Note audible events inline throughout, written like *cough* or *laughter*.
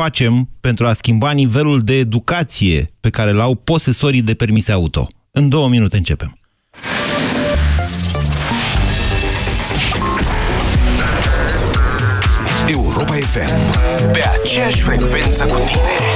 facem pentru a schimba nivelul de educație pe care l-au posesorii de permise auto? În două minute începem. Europa FM. Pe aceeași frecvență cu tine.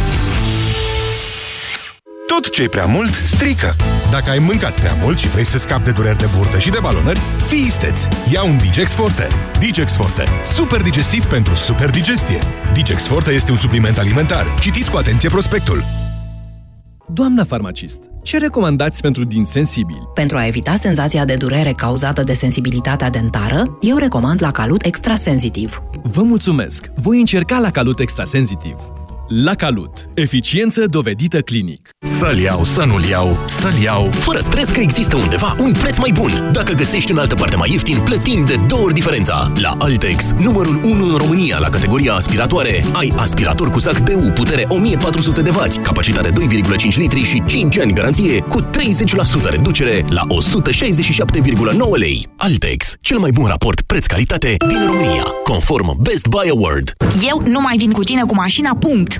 Tot ce e prea mult, strică. Dacă ai mâncat prea mult și vrei să scapi de dureri de burtă și de balonări, fii isteț! Ia un Digex Forte. Digex Forte. Super digestiv pentru super digestie. Digex Forte este un supliment alimentar. Citiți cu atenție prospectul. Doamna farmacist, ce recomandați pentru din sensibili? Pentru a evita senzația de durere cauzată de sensibilitatea dentară, eu recomand la Calut Extrasensitiv. Vă mulțumesc! Voi încerca la Calut Extrasensitiv. La Calut. Eficiență dovedită clinic. Să-l iau, să nu-l iau, să-l iau, fără stres că există undeva un preț mai bun. Dacă găsești în altă parte mai ieftin, plătim de două ori diferența. La Altex, numărul 1 în România la categoria aspiratoare, ai aspirator cu sac DU, putere 1400 de W, capacitate 2,5 litri și 5 ani garanție, cu 30% reducere la 167,9 lei. Altex, cel mai bun raport preț-calitate din România, conform Best Buy Award. Eu nu mai vin cu tine cu mașina, punct.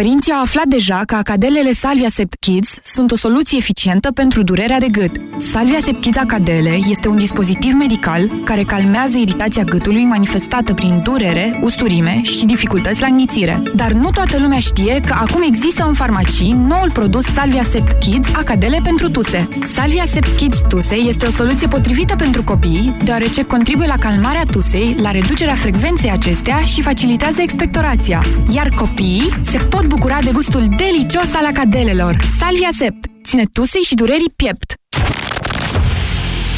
Părinții au aflat deja că acadelele Salvia Sept Kids sunt o soluție eficientă pentru durerea de gât. Salvia Sept Kids Acadele este un dispozitiv medical care calmează iritația gâtului manifestată prin durere, usturime și dificultăți la înghițire. Dar nu toată lumea știe că acum există în farmacii noul produs Salvia Sept Kids Acadele pentru tuse. Salvia Sept Kids Tuse este o soluție potrivită pentru copii, deoarece contribuie la calmarea tusei, la reducerea frecvenței acestea și facilitează expectorația. Iar copiii se pot pot bucura de gustul delicios al acadelelor. Salvia Sept. Ține tusei și durerii piept.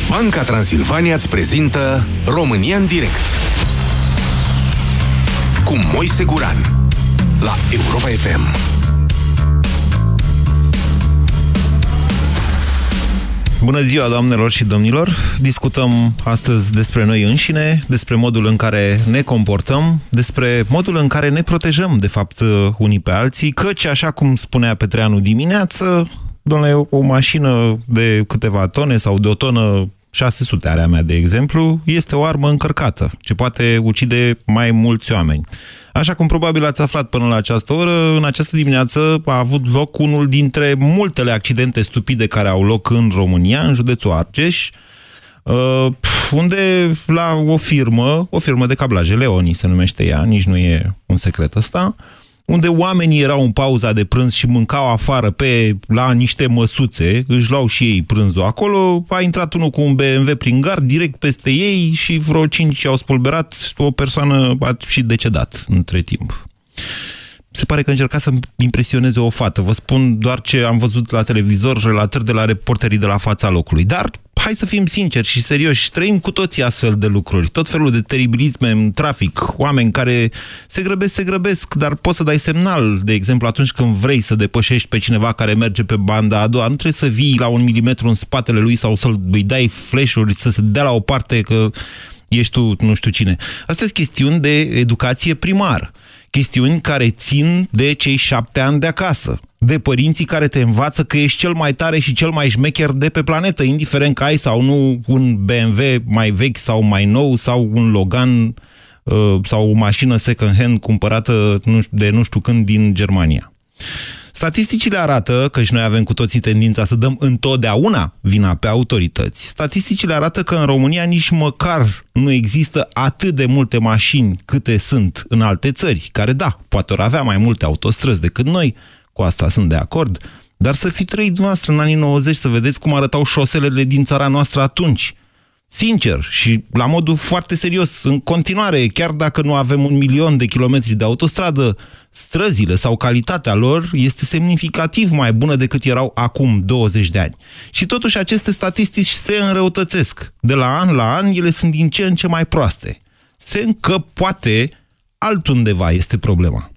Banca Transilvania îți prezintă România în direct cu Moise Guran la Europa FM. Bună ziua, doamnelor și domnilor! Discutăm astăzi despre noi înșine, despre modul în care ne comportăm, despre modul în care ne protejăm, de fapt, unii pe alții, căci, așa cum spunea Petreanu dimineață, domnule, o mașină de câteva tone sau de o tonă 600 are a mea, de exemplu, este o armă încărcată, ce poate ucide mai mulți oameni. Așa cum probabil ați aflat până la această oră, în această dimineață a avut loc unul dintre multele accidente stupide care au loc în România, în județul Argeș, uh, unde la o firmă, o firmă de cablaje, Leoni se numește ea, nici nu e un secret ăsta, unde oamenii erau în pauza de prânz și mâncau afară pe la niște măsuțe, își luau și ei prânzul acolo, a intrat unul cu un BMW prin gard, direct peste ei și vreo cinci au spulberat, o persoană a și decedat între timp. Se pare că încerca să impresioneze o fată. Vă spun doar ce am văzut la televizor, relatări de la reporterii de la fața locului. Dar hai să fim sinceri și serioși, trăim cu toții astfel de lucruri. Tot felul de teribilisme în trafic, oameni care se grăbesc, se grăbesc, dar poți să dai semnal, de exemplu, atunci când vrei să depășești pe cineva care merge pe banda a doua, nu trebuie să vii la un milimetru în spatele lui sau să-i dai flash-uri, să se dea la o parte că ești tu nu știu cine. Astea sunt chestiuni de educație primară chestiuni care țin de cei șapte ani de acasă, de părinții care te învață că ești cel mai tare și cel mai șmecher de pe planetă, indiferent că ai sau nu un BMW mai vechi sau mai nou sau un Logan uh, sau o mașină second-hand cumpărată de nu știu când din Germania. Statisticile arată, că și noi avem cu toții tendința să dăm întotdeauna vina pe autorități, statisticile arată că în România nici măcar nu există atât de multe mașini câte sunt în alte țări, care da, poate ori avea mai multe autostrăzi decât noi, cu asta sunt de acord, dar să fi trăit dumneavoastră în anii 90 să vedeți cum arătau șoselele din țara noastră atunci. Sincer și la modul foarte serios, în continuare, chiar dacă nu avem un milion de kilometri de autostradă, străzile sau calitatea lor este semnificativ mai bună decât erau acum 20 de ani. Și totuși aceste statistici se înrăutățesc. De la an la an, ele sunt din ce în ce mai proaste. Se încă poate altundeva este problema.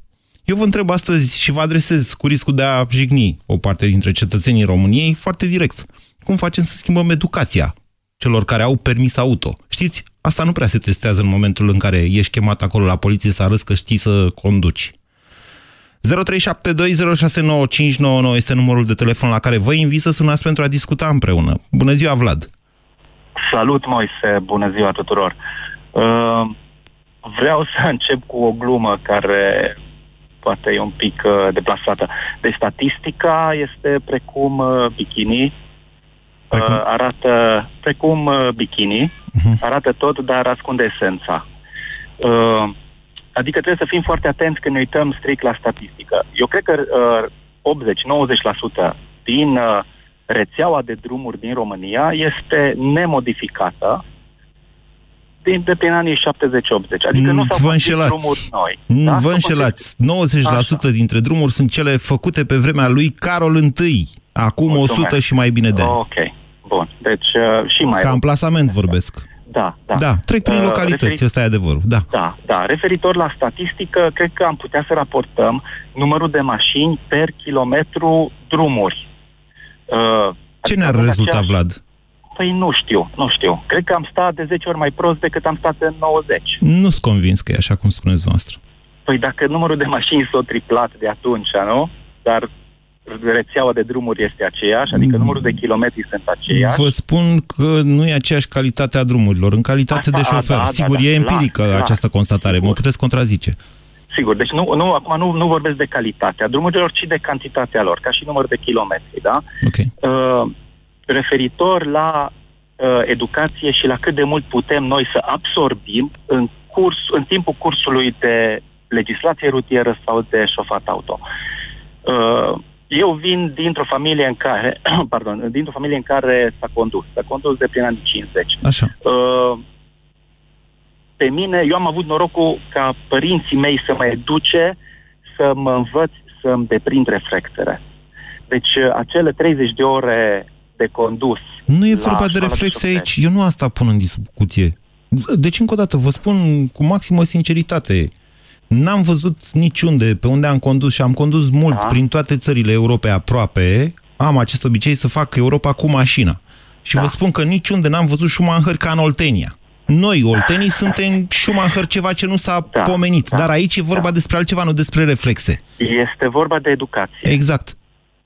Eu vă întreb astăzi și vă adresez cu riscul de a jigni o parte dintre cetățenii României foarte direct. Cum facem să schimbăm educația celor care au permis auto? Știți, asta nu prea se testează în momentul în care ești chemat acolo la poliție să arăți că știi să conduci. 0372069599 este numărul de telefon la care vă invit să sunați pentru a discuta împreună. Bună ziua, Vlad! Salut, Moise! Bună ziua tuturor! Uh, vreau să încep cu o glumă care poate e un pic uh, deplasată. Deci statistica este precum uh, bikini, precum? Uh, arată precum uh, bikini, uh-huh. arată tot, dar ascunde esența. Uh, adică trebuie să fim foarte atenți când ne uităm strict la statistică. Eu cred că uh, 80-90% din uh, rețeaua de drumuri din România este nemodificată din, de prin anii 70-80. Adică nu s-au vă înșelați. drumuri noi. Da? Vă înșelați. 90% Așa. dintre drumuri sunt cele făcute pe vremea lui Carol I, acum Mulțumesc. 100 și mai bine de ani. Ok, bun. Deci uh, și mai... Ca amplasament vorbesc. Da, da. Da, trec prin uh, localități, referit... ăsta e adevărul. Da. da, da. Referitor la statistică, cred că am putea să raportăm numărul de mașini per kilometru drumuri. Uh, Ce ne-ar adică rezulta, aceeași... Vlad? Păi nu știu, nu știu. Cred că am stat de 10 ori mai prost decât am stat în 90. Nu sunt convins că e așa cum spuneți voastră. Păi dacă numărul de mașini s-a triplat de atunci, nu? Dar rețeaua de drumuri este aceeași, adică mm. numărul de kilometri sunt aceiași. Vă spun că nu e aceeași calitate a drumurilor. În calitate Asta, de șofer, da, sigur, da, da, e empirică la, această constatare. Sigur. Mă puteți contrazice. Sigur, deci nu, nu, acum nu, nu vorbesc de calitatea drumurilor, ci de cantitatea lor, ca și număr de kilometri, da? Okay. Uh, referitor la uh, educație și la cât de mult putem noi să absorbim în, curs, în timpul cursului de legislație rutieră sau de șofat auto. Uh, eu vin dintr-o familie în care, *clears throat* pardon, dintr-o familie în care s-a condus, s-a condus de prin anii 50. Așa. Uh, pe mine, eu am avut norocul ca părinții mei să mă educe, să mă învăț să-mi deprind reflexele. Deci acele 30 de ore de condus. Nu e vorba de reflexe de aici. Eu nu asta pun în discuție. Deci, încă o dată, vă spun cu maximă sinceritate. N-am văzut niciunde pe unde am condus și am condus mult da. prin toate țările Europei aproape. Am acest obicei să fac Europa cu mașina. Și da. vă spun că niciunde n-am văzut Schumacher ca în Oltenia. Noi, oltenii, suntem Schumacher ceva ce nu s-a da, pomenit. Da, dar aici e vorba da. despre altceva, nu despre reflexe. Este vorba de educație. Exact.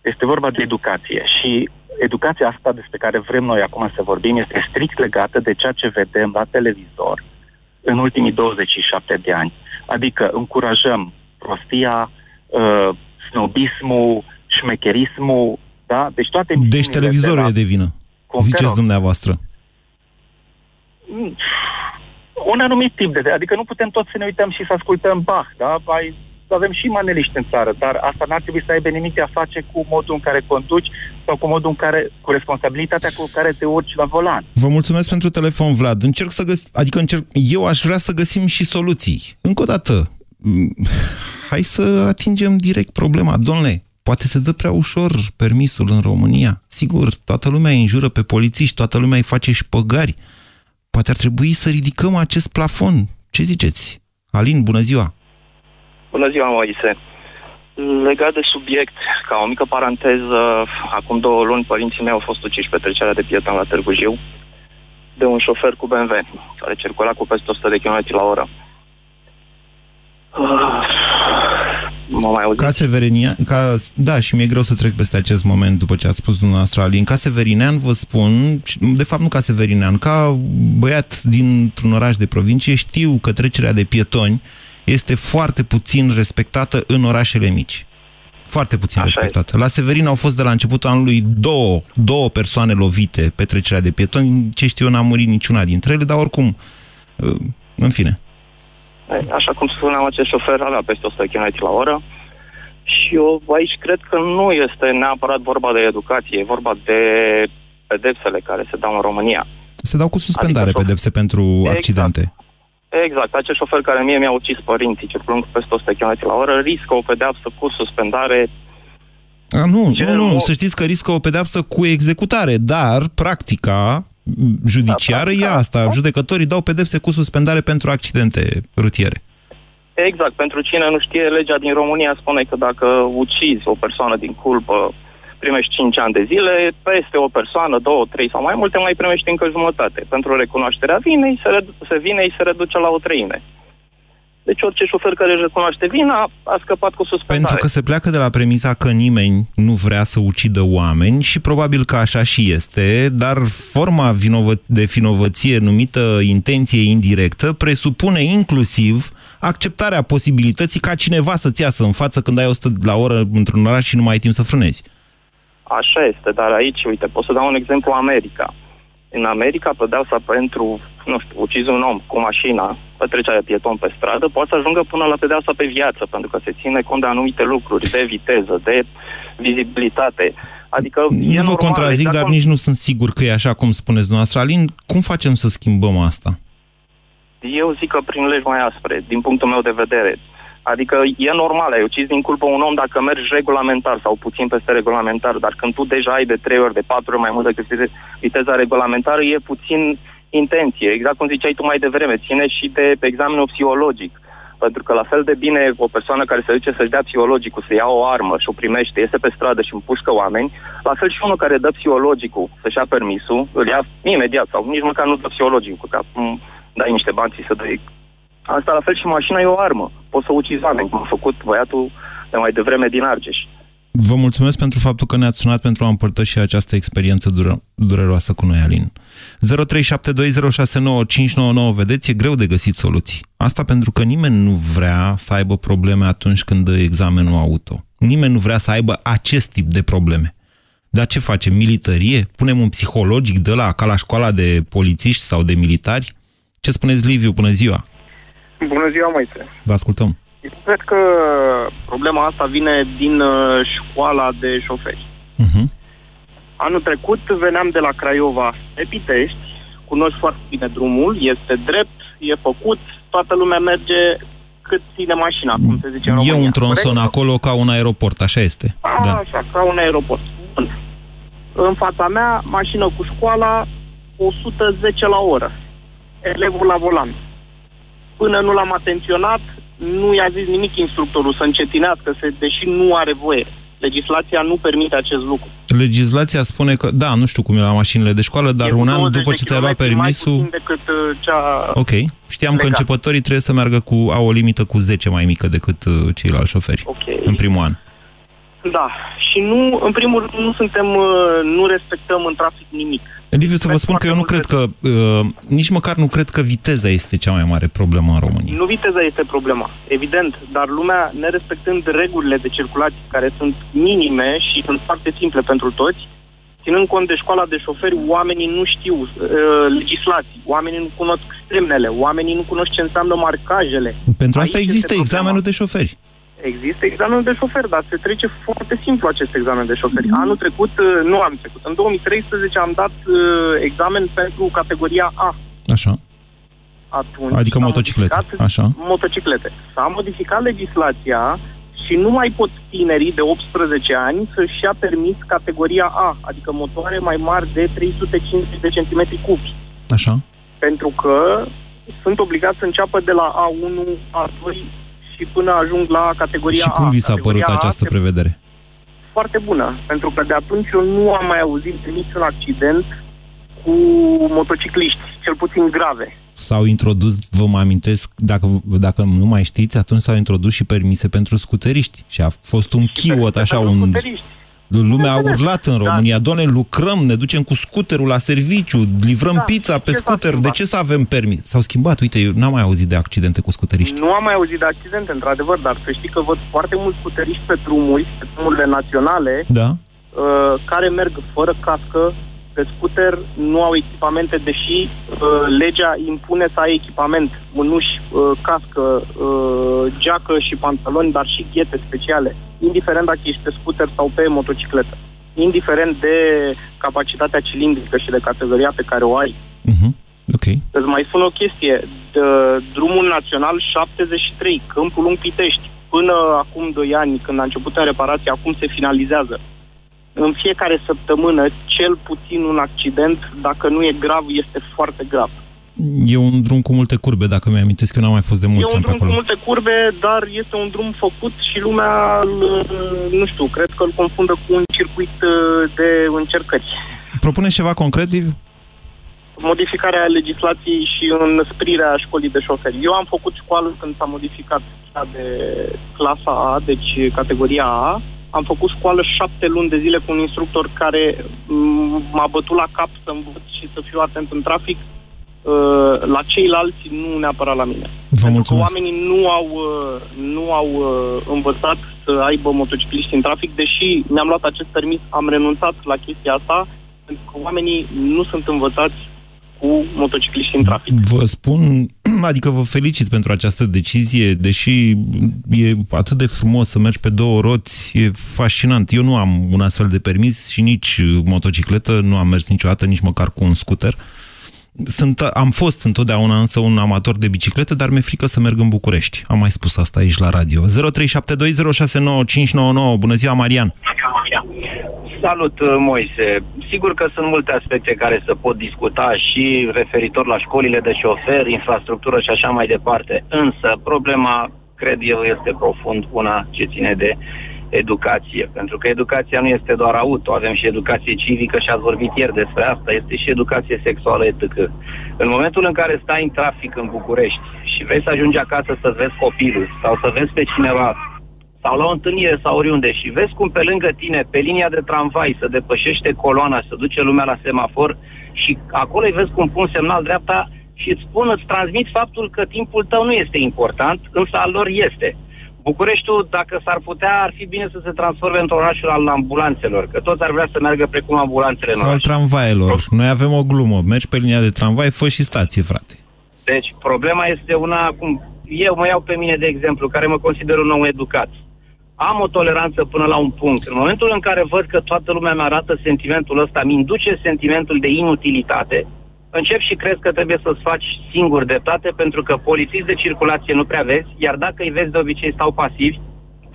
Este vorba de educație și educația asta despre care vrem noi acum să vorbim este strict legată de ceea ce vedem la televizor în ultimii 27 de ani. Adică încurajăm prostia, uh, snobismul, șmecherismul, da? Deci toate Deci televizorul de la... e de vină, ziceți dumneavoastră. Mm, un anumit tip de... Adică nu putem tot să ne uităm și să ascultăm Bach, da? Ai să avem și maneliști în țară, dar asta n-ar trebui să aibă nimic de a face cu modul în care conduci sau cu modul în care, cu responsabilitatea cu care te urci la volan. Vă mulțumesc pentru telefon, Vlad. Încerc să găs... adică încerc... eu aș vrea să găsim și soluții. Încă o dată, *laughs* hai să atingem direct problema. Domnule, poate se dă prea ușor permisul în România. Sigur, toată lumea îi înjură pe polițiști, toată lumea îi face și șpăgari. Poate ar trebui să ridicăm acest plafon. Ce ziceți? Alin, bună ziua! Bună ziua, Moise. Legat de subiect, ca o mică paranteză, acum două luni părinții mei au fost uciși pe trecerea de pieton la Târgu Jiu de un șofer cu BMW care circula cu peste 100 de km la oră. Mă mai Ca Severinian, ca, da, și mi-e greu să trec peste acest moment după ce ați spus dumneavoastră, Alin. Ca Severinean vă spun, de fapt nu ca Severinean, ca băiat dintr-un oraș de provincie, știu că trecerea de pietoni este foarte puțin respectată în orașele mici. Foarte puțin Așa respectată. E. La Severin au fost de la începutul anului două, două persoane lovite pe trecerea de pietoni. Ce știu eu, n-a murit niciuna dintre ele, dar oricum, uh, în fine. Așa cum spuneam, acest șofer avea peste 100 km la oră și eu aici cred că nu este neapărat vorba de educație, e vorba de pedepsele care se dau în România. Se dau cu suspendare Adică pedepse pentru Exact. accidente. Exact, acel șofer care mie mi-a ucis părinții circulând cu peste 100 km la oră riscă o pedeapsă cu suspendare. A, nu, Ce nu, nu, mo- să știți că riscă o pedeapsă cu executare, dar practica judiciară Da, e asta. Judecătorii dau pedepse cu suspendare pentru accidente rutiere. Exact, pentru cine nu știe, legea din România spune că dacă ucizi o persoană din culpă, primești 5 ani de zile, peste o persoană, două, trei sau mai multe, mai primești încă jumătate. Pentru recunoașterea vinei, se, redu- se vinei se reduce la o treime. Deci orice șofer care își recunoaște vina a scăpat cu suspendare. Pentru că se pleacă de la premisa că nimeni nu vrea să ucidă oameni și probabil că așa și este, dar forma vinovă- de vinovăție numită intenție indirectă presupune inclusiv acceptarea posibilității ca cineva să-ți iasă în față când ai 100 la oră într-un oraș și nu mai ai timp să frânezi. Așa este, dar aici, uite, pot să dau un exemplu America. În America, pedeapsa pentru, nu știu, ucizi un om cu mașina, petrecerea de pieton pe stradă, poate să ajungă până la pedeapsa pe viață, pentru că se ține cont de anumite lucruri, de viteză, de vizibilitate. Adică e Nu vă normal, contrazic, exact dar cum- nici nu sunt sigur că e așa cum spuneți noastră. Alin, cum facem să schimbăm asta? Eu zic că prin legi mai aspre, din punctul meu de vedere. Adică e normal, ai ucis din culpă un om dacă mergi regulamentar sau puțin peste regulamentar, dar când tu deja ai de 3 ori, de 4 ori mai mult decât vite- viteza regulamentară, e puțin intenție. Exact cum ziceai tu mai devreme, ține și de examenul psihologic. Pentru că la fel de bine o persoană care se duce să-și dea psihologicul, să ia o armă și o primește, iese pe stradă și împușcă oameni, la fel și unul care dă psihologicul să-și ia permisul, îl ia imediat sau nici măcar nu dă psihologicul, că acum dai niște bani și să dai Asta la fel și mașina e o armă. Poți să ucizi oameni, cum a făcut băiatul de mai devreme din Argeș. Vă mulțumesc pentru faptul că ne-ați sunat pentru a împărtăși această experiență dură, dureroasă cu noi, Alin. 0372069599, vedeți, e greu de găsit soluții. Asta pentru că nimeni nu vrea să aibă probleme atunci când dă examenul auto. Nimeni nu vrea să aibă acest tip de probleme. Dar ce facem? Militarie? Punem un psihologic de la ca la școala de polițiști sau de militari? Ce spuneți, Liviu? Bună ziua! Bună ziua, Moise. Vă ascultăm. Eu cred că problema asta vine din uh, școala de șoferi. Uh-huh. Anul trecut veneam de la Craiova pe Pitești, cunoști foarte bine drumul, este drept, e făcut, toată lumea merge cât ține mașina, cum se zice în E România. un tronson corect? acolo ca un aeroport, așa este. A, Da. Așa, ca un aeroport. Bun. În fața mea, mașină cu școala, 110 la oră. Elevul la volan. Până nu l-am atenționat, nu i-a zis nimic instructorul să încetinească, se, deși nu are voie. Legislația nu permite acest lucru. Legislația spune că, da, nu știu cum e la mașinile de școală, dar E cu un an 20 după de ce ți-ai luat kilometri permisul... Mai puțin decât uh, cea... Ok, știam că legal. începătorii trebuie să meargă cu, au o limită cu 10 mai mică decât uh, ceilalți șoferi Ok. în primul an. Da. Și nu, în primul rând, nu suntem, uh, nu respectăm în trafic nimic. Liviu, să vă spun că eu nu cred că, uh, nici măcar nu cred că viteza este cea mai mare problemă în România. Nu viteza este problema, evident, dar lumea, nerespectând regulile de circulație, care sunt minime și sunt foarte simple pentru toți, ținând cont de școala de șoferi, oamenii nu știu uh, legislații, oamenii nu cunosc semnele, oamenii nu cunosc ce înseamnă marcajele. Pentru asta Aici există este problema. examenul de șoferi. Există examenul de șofer, dar se trece foarte simplu acest examen de șoferi. Anul trecut, uh, nu anul trecut, în 2013 am dat uh, examen pentru categoria A. Așa. Atunci Adică s-a motociclete, modificat- așa. Motociclete. S-a modificat legislația și nu mai pot tinerii de 18 ani să-și ia permis categoria A, adică motoare mai mari de 350 de centimetri cubi. Așa. Pentru că sunt obligați să înceapă de la A1, A2 și până ajung la categoria Și cum A. vi s-a părut Categoria A această se prevedere? foarte bună, pentru că de atunci eu nu am mai auzit de niciun accident cu motocicliști, cel puțin grave. S-au introdus, vă mă amintesc, dacă, dacă nu mai știți, atunci s-au introdus și permise pentru scuteriști. Și a fost un chiot, așa, pentru un... scuteriști. Lumea a urlat în România, doamne, lucrăm, ne ducem cu scuterul la serviciu, livrăm Da, pizza pe ce s-a scuter, de schimbat? ce să avem permis? S-au schimbat, uite, eu n-am mai auzit de accidente cu scuteriști. Nu am mai auzit de accidente, într-adevăr, dar să știi că văd foarte mulți scuteriști pe drumuri, pe drumurile naționale, Da? uh, care merg fără cască, pe scuter, nu au echipamente, deși uh, legea impune să ai echipament, mânuși, uh, cască, uh, geacă și pantaloni, dar și ghete speciale, indiferent dacă ești pe scuter sau pe motocicletă. Indiferent de capacitatea cilindrică și de categoria pe care o ai, Uh-huh. Ok. Îți mai spun o chestie. De, drumul național 73, Câmpul Lung Pitești, până acum 2 ani, când a început în reparație, acum se finalizează. În fiecare săptămână, cel puțin un accident, dacă nu e grav, este foarte grav. E un drum cu multe curbe, dacă mi amintesc, eu n-am mai fost de mulți E un ani pe drum cu acolo. multe curbe, dar este un drum făcut și lumea, îl, nu știu, cred că îl confundă cu un circuit uh, de încercări. Propuneți ceva concret, Liviu? Modificarea legislației și înăsprirea școlii de șoferi. Eu am făcut școală când s-a modificat cea de clasa A, deci categoria A. Am făcut școală șapte luni de zile cu un instructor care m, m-a bătut la cap să învăț și să fiu atent în trafic. Uh, La ceilalți, nu neapărat la mine. Vă mulțumesc. Oamenii nu au, uh, nu au uh, învățat să aibă motocicliști în trafic, deși mi-am luat acest permis, am renunțat la chestia asta, pentru că oamenii nu sunt învățați cu motocicliști în trafic. Vă spun, *clears throat* adică vă felicit pentru această decizie, deși e atât de frumos să mergi pe două roți, e fascinant. Eu nu am un astfel de permis și nici motocicletă, nu am mers niciodată, nici măcar cu un scooter. Sunt, am fost întotdeauna însă un amator de bicicletă, dar mi-e frică să merg în București. Am mai spus asta aici la radio. 0372069599. Bună ziua, Marian! Salut, uh, Moise. Sigur că sunt multe aspecte care se pot discuta și referitor la școlile de șofer, infrastructură și așa mai departe. Însă, problema, cred eu, este profund una ce ține de educație. Pentru că educația nu este doar auto, avem și educație civică și ați vorbit ieri despre asta, este și educație sexuală, etc. În momentul în care stai în trafic în București și vrei să ajungi acasă să vezi copilul sau să vezi pe cineva sau la o întâlnire sau oriunde și vezi cum pe lângă tine, pe linia de tramvai, să depășește coloana, să duce lumea la semafor și acolo îi vezi cum pun semnal dreapta și îți spun, îți transmit faptul că timpul tău nu este important, însă al lor este. Bucureștiul, dacă s-ar putea, ar fi bine să se transforme într-un orașul al ambulanțelor, că toți ar vrea să meargă precum ambulanțele în Sau al oraș. tramvaielor. Noi avem o glumă. Mergi pe linia de tramvai, fă și stație, frate. Deci, problema este una, cum eu mă iau pe mine de exemplu, care mă consider un om educat. Am o toleranță până la un punct. În momentul în care văd că toată lumea mi arată sentimentul ăsta, mi induce sentimentul de inutilitate, încep și crezi că trebuie să-ți faci singur dreptate, pentru că polițiști de circulație nu prea vezi, iar dacă îi vezi de obicei stau pasivi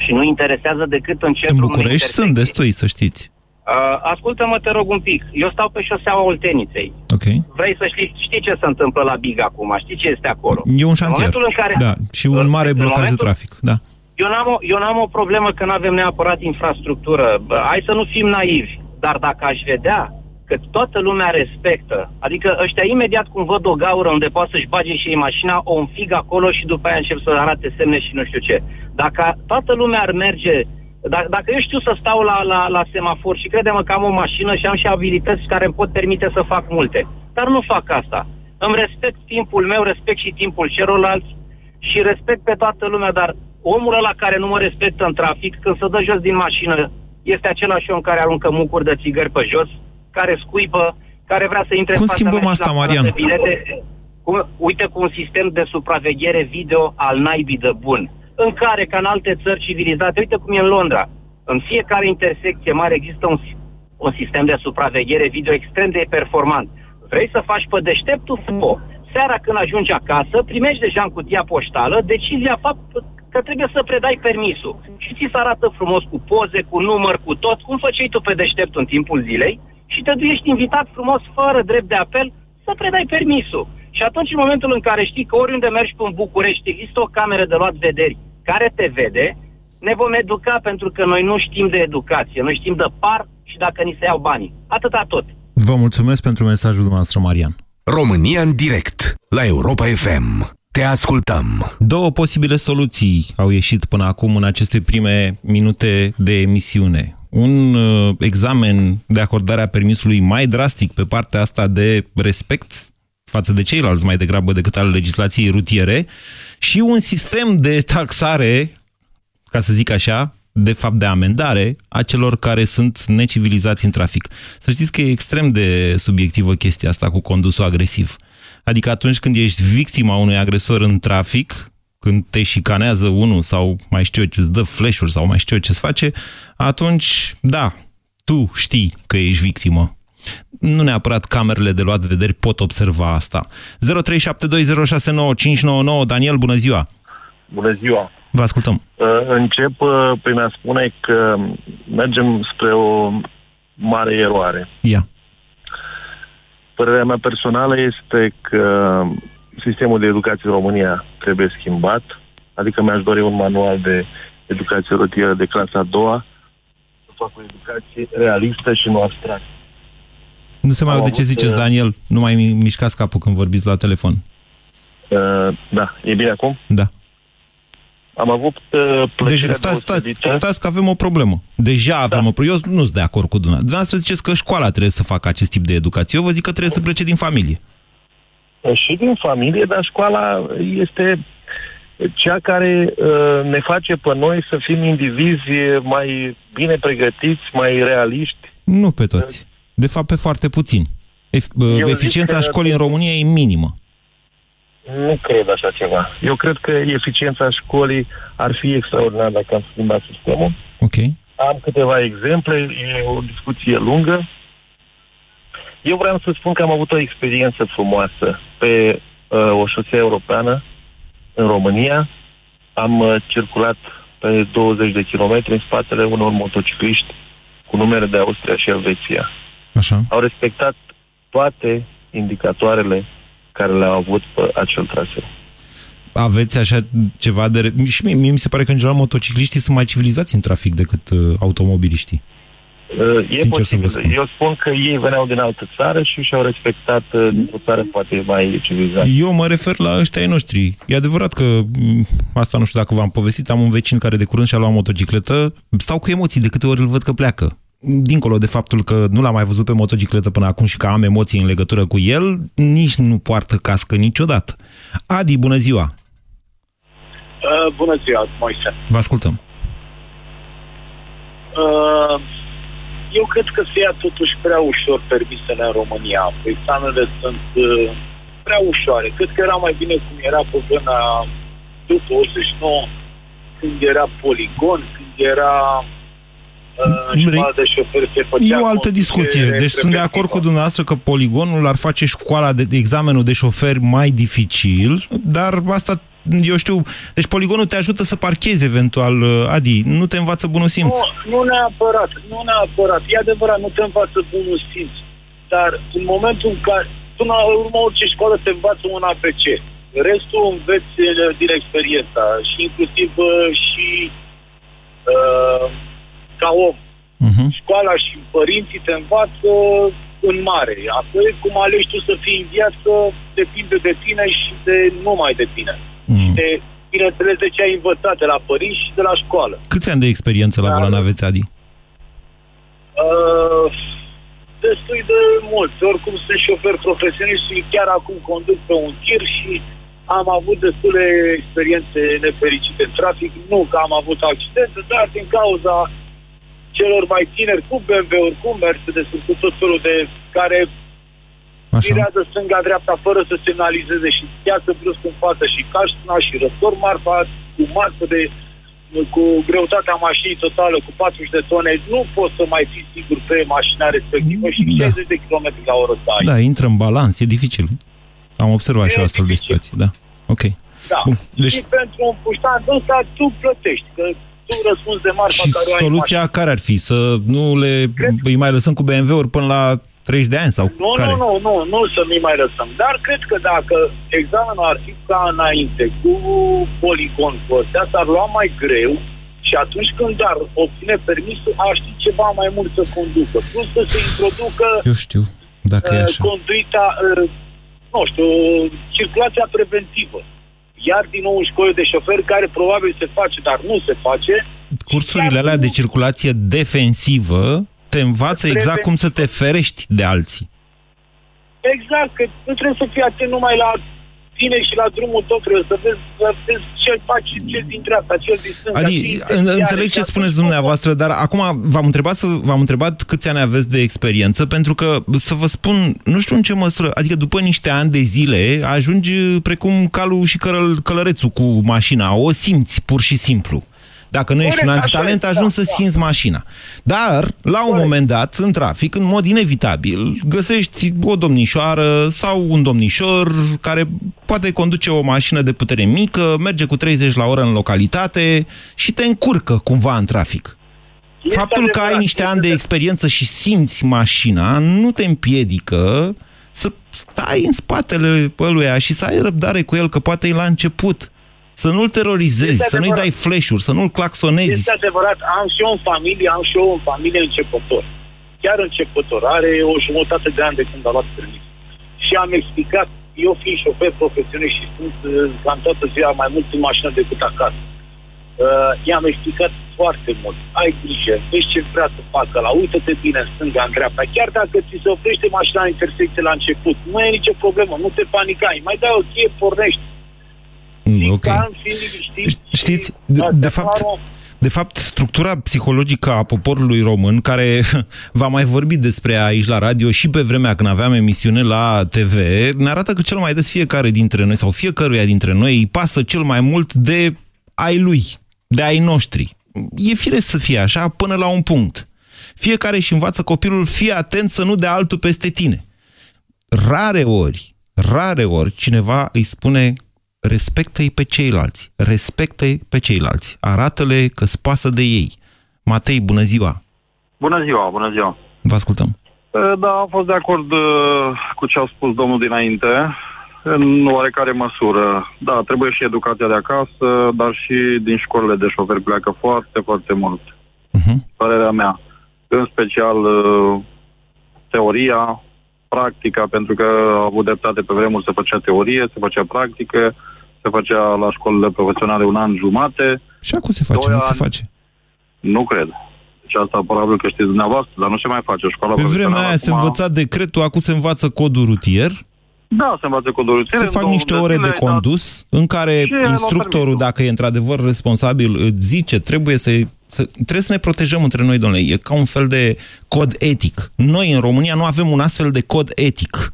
și nu interesează decât în centrul În unei București sunt destui, să știți. Uh, ascultă-mă, te rog un pic. Eu stau pe șoseaua Olteniței. Ok. Vrei să știi, știi ce se întâmplă la Big acum, știi ce este acolo. E un În șantier. momentul în care... Da, și un mare în blocaj de momentul- trafic. Da. Eu n-am, o, eu n-am o problemă că nu avem neapărat infrastructură. Bă, Hai să nu fim naivi. Dar dacă aș vedea că toată lumea respectă, adică ăștia imediat cum văd o gaură unde poate să-și bage și ei mașina, o înfig acolo și după aia încep să arate semne și nu știu ce. Dacă toată lumea ar merge, dacă, dacă eu știu să stau la, la, la semafor și credem că am o mașină și am și abilități care îmi pot permite să fac multe, dar nu fac asta. Îmi respect timpul meu, respect și timpul celorlalți și respect pe toată lumea, dar omul ăla care nu mă respectă în trafic, când se dă jos din mașină, este același om care aruncă mucuri de țigări pe jos, care scuipă, care vrea să intre Cum în fața schimbăm mea și asta, la sala Marian? de Bilete, cum, uite cu un sistem de supraveghere video al naibii de bun, în care, ca în alte țări civilizate, uite cum e în Londra, în fiecare intersecție mare există un, un sistem de supraveghere video extrem de performant. Vrei să faci pe deșteptul? Fă. Seara când ajungi acasă, primești deja în cutia poștală decizia fapt că trebuie să predai permisul. Și ți se arată frumos cu poze, cu număr, cu tot, cum făceai tu pe deștept în timpul zilei și te ești invitat frumos, fără drept de apel, să predai permisul. Și atunci, în momentul în care știi că oriunde mergi pe în București, există o cameră de luat vederi care te vede, ne vom educa pentru că noi nu știm de educație, noi știm de par și dacă ni se iau banii. Atâta tot. Vă mulțumesc pentru mesajul dumneavoastră, Marian. România în direct la Europa FM. Te ascultăm. Două posibile soluții au ieșit până acum în aceste prime minute de emisiune. Un uh, examen de acordare a permisului mai drastic pe partea asta de respect față de ceilalți mai degrabă decât al legislației rutiere și un sistem de taxare, ca să zic așa, de fapt de amendare a celor care sunt necivilizați în trafic. Să știți că e extrem de subiectivă chestia asta cu condusul agresiv. Adică atunci când ești victima unui agresor în trafic, când te șicanează unul sau mai știu eu ce, îți dă flash-uri sau mai știu eu ce-ți face, atunci, da, tu știi că ești victimă. Nu neapărat camerele de luat vederi pot observa asta. 0372069599 Daniel, bună ziua! Bună ziua! Vă ascultăm. Uh, încep uh, prin a spune că mergem spre o mare eroare. Ia. Părerea mea personală este că sistemul de educație în România trebuie schimbat, adică mi-aș dori un manual de educație rutieră de clasa a doua, să fac o educație realistă și nu abstractă. Nu se mai aude ce ziceți, uh, Daniel. Nu mai mișcați capul când vorbiți la telefon. Uh, da, e bine acum? Da. Am avut uh, Deci stați, stați, stați că avem o problemă. Deja avem da. o problemă. Eu nu sunt de acord cu dumneavoastră. Dumneavoastră ziceți că școala trebuie să facă acest tip de educație. Eu vă zic că trebuie să plece din familie. Și din familie, dar școala este cea care uh, ne face pe noi să fim indivizi mai bine pregătiți, mai realiști. Nu pe toți. De fapt, pe foarte puțini. Ef- eficiența școlii în România e minimă. Nu cred așa ceva. Eu cred că eficiența școlii ar fi extraordinară dacă am schimbat sistemul. Ok. Am câteva exemple, e o discuție lungă. Eu vreau să spun că am avut o experiență frumoasă pe uh, o șosea europeană în România. Am uh, circulat pe 20 de kilometri în spatele unor motocicliști cu numere de Austria și Elveția. Așa. Au respectat toate indicatoarele care le-au avut pe acel traseu. Aveți așa ceva de... Și mie, mie mi se pare că, în general, motocicliștii sunt mai civilizați în trafic decât uh, automobiliștii. Uh, e Sincer posibil. Spun. Eu spun că ei veneau din altă țară și și-au respectat uh, dintr-o țară poate mai civilizată. Eu mă refer la ăștia ai noștri. E adevărat că, mm, asta nu știu dacă v-am povestit, am un vecin care de curând și-a luat motocicletă. Stau cu emoții de câte ori îl văd că pleacă dincolo de faptul că nu l-am mai văzut pe motocicletă până acum și că am emoții în legătură cu el, nici nu poartă cască niciodată. Adi, bună ziua! Uh, bună ziua, Moise! Vă ascultăm! Uh, eu cred că se ia totuși prea ușor permisele în România. Examenele sunt uh, prea ușoare. Cred că era mai bine cum era pe vremea după 89, când era poligon, când era uh, de șofer se E o altă discuție. Deci sunt de acord cu dumneavoastră că poligonul ar face școala de, de examenul de șofer mai dificil, dar asta eu știu, deci poligonul te ajută să parchezi eventual, uh, Adi, nu te învață bunul simț. Nu, nu neapărat, nu neapărat. E adevărat, nu te învață bunul simț. Dar în momentul în care, până la urmă, orice școală te învață un APC. Restul înveți uh, din experiența și inclusiv uh, și uh, ca om. Uh-huh. Școala și părinții te învață în mare. Apoi, cum alegi tu să fii în viață, depinde de tine și de numai de tine. Mm. Și de, bineînțeles, de ce ai învățat de la părinți și de la școală. Câți ani de experiență la volan aveți, Adi? Uh, destul de mulți. Oricum sunt șofer profesionist și chiar acum conduc pe un tir și am avut destule experiențe nefericite în trafic. Nu că am avut accidente, dar din cauza celor mai tineri cu BMW-uri, cu Mercedes, cu tot felul de care virează stânga-dreapta fără să semnalizeze și iasă brusc în față și caștuna și răstor marfa cu marfă de cu greutatea mașinii totală cu 40 de tone, nu poți să mai fii sigur pe mașina respectivă și da. 60 de km la oră să ai. Da, intră în balans, e dificil. Am observat e și astfel de situații, da. Ok. Da. Bun. Deci... Și pentru un puștan ăsta tu plătești, că tu răspunzi de marfa și care soluția ai care ar fi? Să nu le Cred... îi mai lăsăm cu BMW-uri până la 30 de ani sau nu, care? Nu, nu, nu, nu să nu mai lăsăm. Dar cred că dacă examenul ar fi ca înainte, cu poligon cu astea, s-ar lua mai greu și atunci când ar obține permisul, ar ști ceva mai mult să conducă. Plus să se introducă Eu știu, dacă uh, e așa. conduita, uh, nu știu, circulația preventivă iar din nou în școli de șoferi care probabil se face, dar nu se face. Cursurile alea de circulație defensivă te învață exact cum să te ferești de alții. Exact, că nu trebuie să fii atent numai la tine și la drumul tău trebuie să vezi, să vezi ce faci, ce din dreapta, ce din stânga. Adică, înțeleg ce spuneți dumneavoastră, dar acum v-am întrebat, v-am întrebat câți ani aveți de experiență, pentru că, să vă spun, nu știu în ce măsură, adică după niște ani de zile, ajungi precum calul și căl călărețul cu mașina, o simți pur și simplu. Dacă nu ești Corect, un așa antitalent, e, ajungi da, să da. simți mașina. Dar, la un moment dat, în trafic, în mod inevitabil, găsești o domnișoară sau un domnișor care poate conduce o mașină de putere mică, merge cu 30 la oră în localitate și te încurcă cumva în trafic. Este Faptul că ai adevărat, niște este ani de experiență și simți mașina nu te împiedică să stai în spatele ăluia și să ai răbdare cu el, că poate e la început. Să nu-l terorizezi, Este să nu-i adevărat. dai flash-uri, să nu-l claxonezi. Este adevărat, am și eu în familie, am și eu în familie începător. Chiar începător, are o jumătate de ani de când a luat permis. Și am explicat, eu fiind șofer profesionist și sunt uh, cam toată ziua mai mult în mașină decât acasă. Uh, i-am explicat foarte mult. Ai grijă, vezi ce vrea să facă la uită-te bine în stânga, în dreapta. Chiar dacă ți se oprește mașina în intersecție la început, nu e nicio problemă, nu te panica, îi mai dai o cheie, pornești. Mm, ok. Calm, fii liniștit. Știți, de, Da, de te fapt, apară- de fapt, structura psihologică a poporului român, care *laughs* v-a mai vorbit despre ea aici la radio și pe vremea când aveam emisiune la TV, ne arată că cel mai des fiecare dintre noi sau fiecăruia dintre noi îi pasă cel mai mult de ai lui, de ai noștri. E firesc să fie așa până la un punct. Fiecare își învață copilul, fii atent să nu dea altul peste tine. Rare ori, rare ori, cineva îi spune respectă-i pe ceilalți, respectă-i pe ceilalți, arată-le că spasă de ei. Matei, bună ziua! Bună ziua, bună ziua. Vă ascultăm. Uh, Da, am fost de acord uh, cu ce a spus domnul dinainte, în oarecare măsură. Da, trebuie și educația de acasă, dar și din școlile de șoferi pleacă foarte, foarte mult. Uh-huh. Părerea mea. În special uh, teoria, practica, pentru că a avut dreptate pe vremuri se făcea teorie, se făcea practică, se făcea la școlile profesionale un an jumate. Și acum se face, Doi nu se ani. face. Nu cred. Deci asta probabil că știți dumneavoastră, dar nu se mai face școala Pe vremea profesională aia se acum. învăța decretul, acum se învață codul rutier, Da, se învață codul rutier. se în fac două niște luni ore zile, de ai dat- condus în care Și el a instructorul, permis-o. dacă e într-adevăr responsabil, îți zice, trebuie să, să, trebuie să ne protejăm între noi, domnule. E ca un fel de cod etic. Noi, în România, nu avem un astfel de cod etic.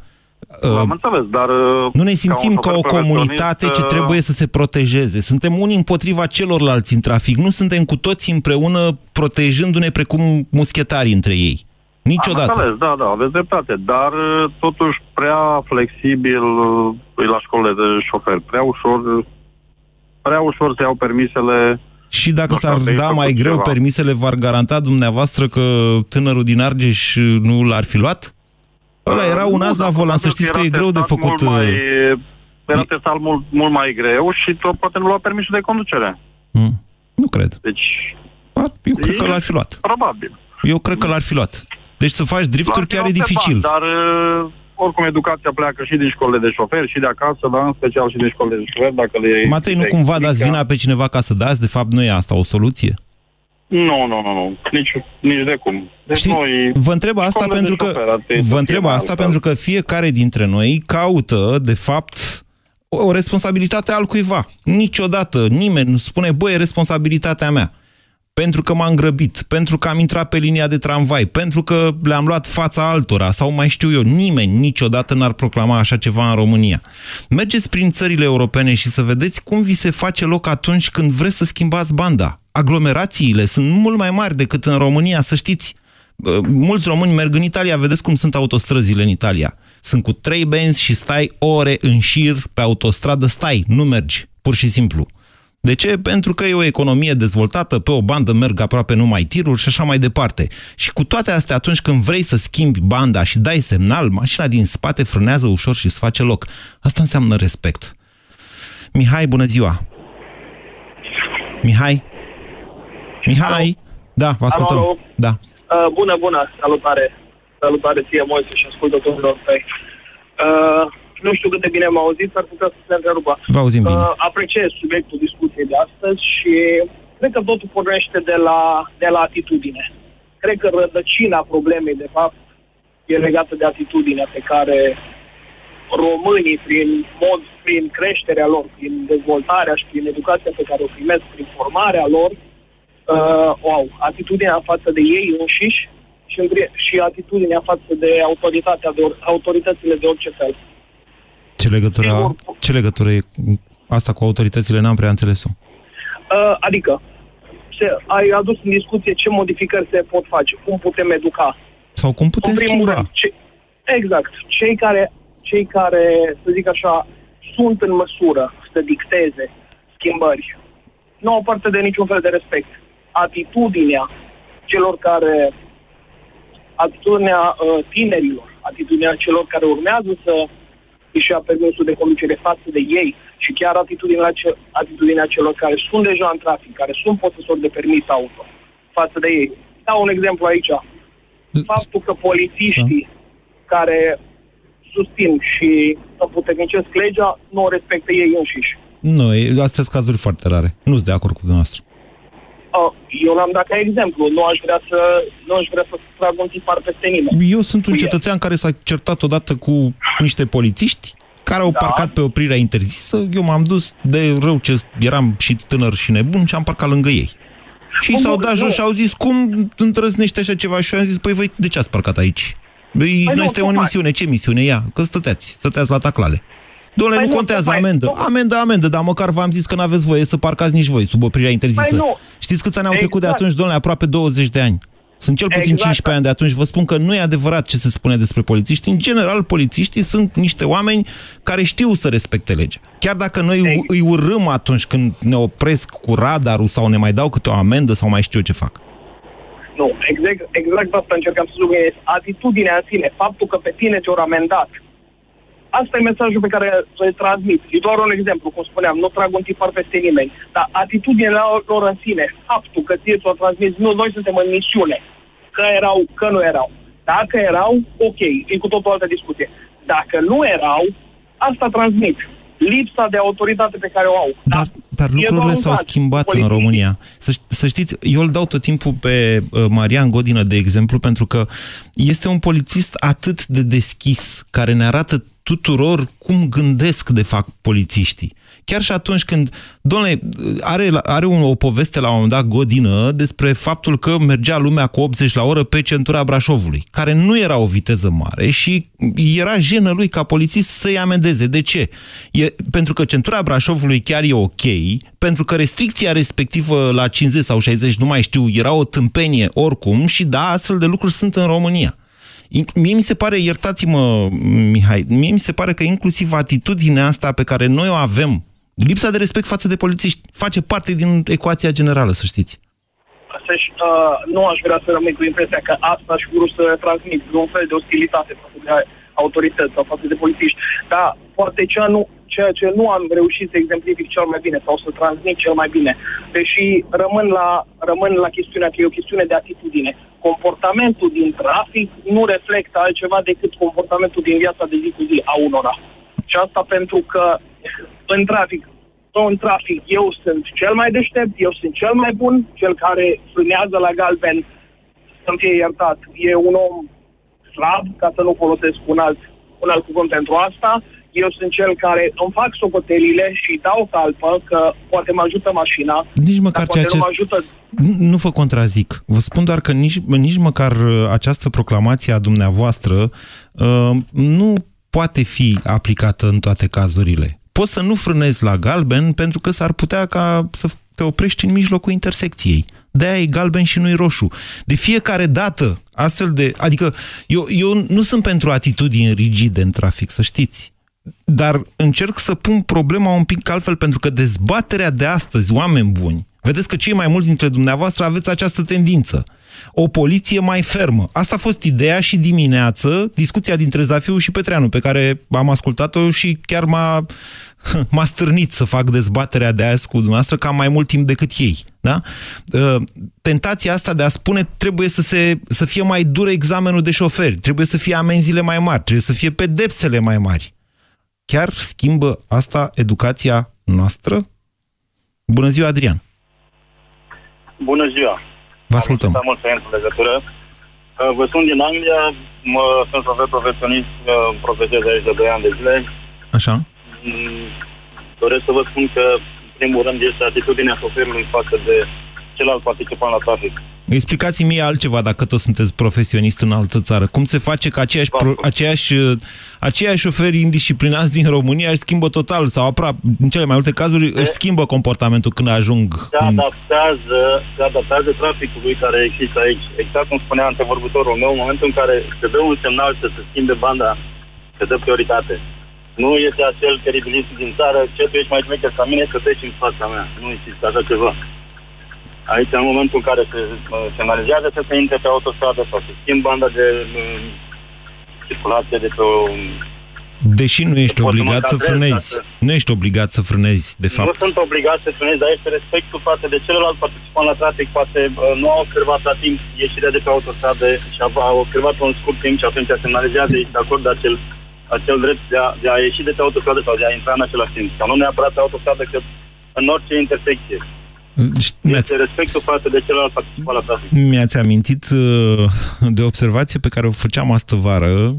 Am înțeles, dar... uh, Nu ne simțim ca, un o șofer comunitate ce profesionist, uh, trebuie să se protejeze. Suntem unii împotriva celorlalți în trafic. Nu suntem cu toți împreună protejându-ne precum muschetarii între ei. Am Niciodată. înțeles, da, da, aveți dreptate, dar uh, totuși prea flexibil uh, e la școlile de șofer, prea ușor, prea ușor se iau permisele. Și dacă Nu știu, s-ar de da făcut mai greu ceva. permisele, v-ar garanta dumneavoastră că tânărul din Argeș nu l-ar fi luat? Ăla era un Uh, Nu, as la dar volan, să probabil știți că era e greu de testat făcut... Mult mai, uh, era testat mult, mult mai greu și tot poate nu lua permisul de conducere. Mm, Nu cred. Deci, Ba, eu cred E- că l-ar fi luat. probabil. Eu cred că l-ar fi luat. Deci să faci drifturi chiar e L-ar fi dificil. observat, Dar uh, oricum educația pleacă și din școlile de șoferi și de acasă, dar în special și din școlile de șoferi, dacă le Matei, nu le cumva dați explică- vina pe cineva ca să dați? De fapt, nu e asta o soluție? Nu, nu, nu, nu. Nici, nici de cum. Deci Știi, noi... vă întreb asta școlile de pentru că șoferi ar trebui să vă fie întreb mai asta altfel. pentru că fiecare dintre noi caută de fapt o, o responsabilitate al cuiva. Niciodată nimeni nu spune, băi, e responsabilitatea mea. Pentru că m-am grăbit, pentru că am intrat pe linia de tramvai, pentru că le-am luat fața altora sau mai știu eu, nimeni niciodată n-ar proclama așa ceva în România. Mergeți prin țările europene și să vedeți cum vi se face loc atunci când vreți să schimbați banda. Aglomerațiile sunt mult mai mari decât în România, să știți. Bă, Mulți români merg în Italia, vedeți cum sunt autostrăzile în Italia. Sunt cu trei benzi și stai ore în șir pe autostradă, stai, nu mergi, pur și simplu. De ce? Pentru că e o economie dezvoltată, pe o bandă merg aproape numai tiruri și așa mai departe. Și cu toate astea, atunci când vrei să schimbi banda și dai semnal, mașina din spate frânează ușor și îți face loc. Asta înseamnă respect. Mihai, bună ziua! Mihai? Mihai? Da, vă ascultăm. Alo, alo. Da. Uh, bună, bună, salutare. Salutare ție, Moise, și ascultătorilor tăi. Uh, nu știu cât de bine m-au auzit, ar putea să se întrerupă. Vă auzim bine. Uh, apreciez subiectul discuției de astăzi și cred că totul pornește de la, de la atitudine. Cred că rădăcina problemei, de fapt, e legată de atitudinea pe care românii, prin mod, prin creșterea lor, prin dezvoltarea și prin educația pe care o primesc, prin formarea lor, uh, o au. Atitudinea față de ei înșiși și, îngri- și atitudinea față de autoritatea, de or- autoritățile de orice fel. Ce legătură, ce legătură e cu asta cu autoritățile? N-am prea înțeles-o. Uh, adică, se, ai adus în discuție ce modificări se pot face, cum putem educa. Sau cum putem În primul schimba. rând, ce, exact. Cei care, cei care, să zic așa, sunt în măsură să dicteze schimbări, nu au parte de niciun fel de respect. Atitudinea celor care, atitudinea uh, tinerilor, atitudinea celor care urmează să își ia permisul de conducere față de ei și chiar atitudinea, ce, atitudinea celor care sunt deja în trafic, care sunt posesori de permis auto față de ei. Dau un exemplu aici. Faptul că polițiștii care susțin și împuternicesc legea nu o respectă ei înșiși. Nu, e- astea sunt cazuri foarte rare. Nu sunt de acord cu dumneavoastră. Uh, Eu l-am dat ca exemplu. Nu aș vrea să, nu aș vrea să trag un tipar peste nimeni. Eu sunt un cetățean care s-a certat odată cu niște polițiști care au parcat pe oprirea interzisă. Eu m-am dus de rău ce eram și tânăr și nebun și am parcat lângă ei. Și Bun, s-au bun, dat jos nu. și au zis, cum întrăznește așa ceva? Și eu am zis, păi voi de ce ați parcat aici? Păi, Păi nu nu, este o tocmai. misiune. Ce misiune? Ia, că stăteați, stăteați la taclale. Domnule, Păi nu nu, contează tocmai, amendă. tocmai. Amendă, amendă, dar măcar v-am zis că n-aveți voie să parcați nici voi sub oprirea interzisă. Păi nu. Știți câți ani au trecut de Exact. atunci, domnule? Aproape 20 de ani. Sunt cel puțin Exact. 15 ani de atunci. Vă spun că nu e adevărat ce se spune despre polițiști. În general, polițiștii sunt niște oameni care știu să respecte legea. Chiar dacă noi îi urâm atunci când ne opresc cu radarul sau ne mai dau câte o amendă sau mai știu eu ce fac. Nu, exact, exact asta încercam să subliniez. Atitudinea în sine, faptul că pe tine te-au amendat, asta e mesajul pe care îl transmit. E doar un exemplu, cum spuneam, nu trag un tipar peste nimeni. Dar atitudinea lor în sine, faptul că ție ți-o transmis, nu, noi suntem în misiune, că erau, că nu erau. Dacă erau, ok, e cu tot o altă discuție. Dacă nu erau, asta transmit. Lipsa de autoritate pe care o au. Dar, dar doar lucrurile un s-au caz. schimbat în Polițiștii. România. Să, ș- să știți, eu îl dau tot timpul pe uh, Marian Godină, de exemplu, pentru că este un polițist atât de deschis, care ne arată tuturor cum gândesc, de fapt, polițiștii. Chiar și atunci când, domnule, are, are un, o poveste la un moment dat Godină despre faptul că mergea lumea cu 80 la oră pe centura Brașovului, care nu era o viteză mare și era jenă lui ca polițist să-i amendeze. De ce? E, pentru că centura Brașovului chiar e ok, pentru că restricția respectivă la 50 sau 60, nu mai știu, era o tâmpenie oricum și da, astfel de lucruri sunt în România. In- Mie mi se pare, iertați-mă, Mihai, mie mi se pare că inclusiv atitudinea asta pe care noi o avem, lipsa de respect față de polițiști, face parte din ecuația generală, să știți. să-și, uh, nu aș vrea să rămâi cu impresia că asta și vrut să transmit un fel de ostilitate față de autorități sau față de polițiști. Dar poate ceea, nu, ceea ce nu am reușit să exemplific cel mai bine sau să transmit cel mai bine, deși rămân la, rămân la chestiunea că e o chestiune de atitudine. Comportamentul din trafic nu reflectă altceva decât comportamentul din viața de zi cu zi a unora. Și asta pentru că în trafic în trafic eu sunt cel mai deștept, eu sunt cel mai bun, cel care frânează la galben, să-mi fie iertat, e un om slab, ca să nu folosesc un alt, un alt cuvânt pentru asta. Eu sunt cel care îmi fac socotelile și dau talpă că poate mă ajută mașina, Nici măcar dar poate ceea ce... nu mă ajută Nu, nu vă contrazic. Vă spun doar că nici, nici măcar uh, această proclamație a dumneavoastră uh, nu poate fi aplicată în toate cazurile. Poți să nu frânezi la galben pentru că s-ar putea ca să te oprești în mijlocul intersecției. De-aia e galben și nu-i roșu. De fiecare dată, astfel de... Adică, eu, eu nu sunt pentru atitudini rigide în trafic, să știți. Dar încerc să pun problema un pic altfel, pentru că dezbaterea de astăzi, oameni buni, vedeți că cei mai mulți dintre dumneavoastră aveți această tendință. O poliție mai fermă. Asta a fost ideea și dimineață, discuția dintre Zafiu și Petreanu, pe care am ascultat-o și chiar m-a, *laughs* m-a stârnit să fac dezbaterea de azi cu dumneavoastră, că am mai mult timp decât ei. Da? Uh, Tentația asta de a spune trebuie să, se, să fie mai dur examenul de șoferi, trebuie să fie amenziile mai mari, trebuie să fie pedepsele mai mari. Chiar schimbă asta educația noastră? Bună ziua, Adrian! Bună ziua! Vă ascultăm. Am mult în legătură. Uh, Vă sunt din Anglia, mă, sunt șofer profesionist, uh, profesez aici de 2 ani de zile. Așa? Mm, Doresc să vă spun că, în primul rând, este atitudinea șoferului față de celălalt participant la trafic. Explicați-mi mie altceva dacă tot sunteți profesionist în altă țară. Cum se face că aceiași, pro, aceiași, aceiași șoferi indisciplinați din România își schimbă total sau aproape, în cele mai multe cazuri, de... își schimbă comportamentul când ajung? Se adaptează, se adaptează traficului care există aici. Exact cum spunea antevorbitorul meu, în momentul în care se dă un semnal să se schimbe banda, se dă prioritate. Nu este acel teribilist din țară, ce tu ești mai șmecher ca mine, să treci în fața mea. Nu există așa ceva. Aici, în momentul în care se semnalizează să se intre pe autostradă sau se schimb banda de uh, circulație de pe o... Deși nu ești obligat să frânezi. Să... Nu ești obligat să frânezi, de fapt. Nu sunt obligat să frânezi, dar este respectul față de celălalt participant la trafic. Poate uh, nu au observat la timp ieșirea de pe autostradă și au observat un scurt timp și atunci semnalizează, este acord de acel, acel drept de a, de a ieși de pe autostradă sau de a intra în același timp. Sau nu neapărat pe autostradă, că în orice intersecție. Este respectul față de celălalt participant la trafic. Mi-ați amintit uh, de observație pe care o făceam astă vară,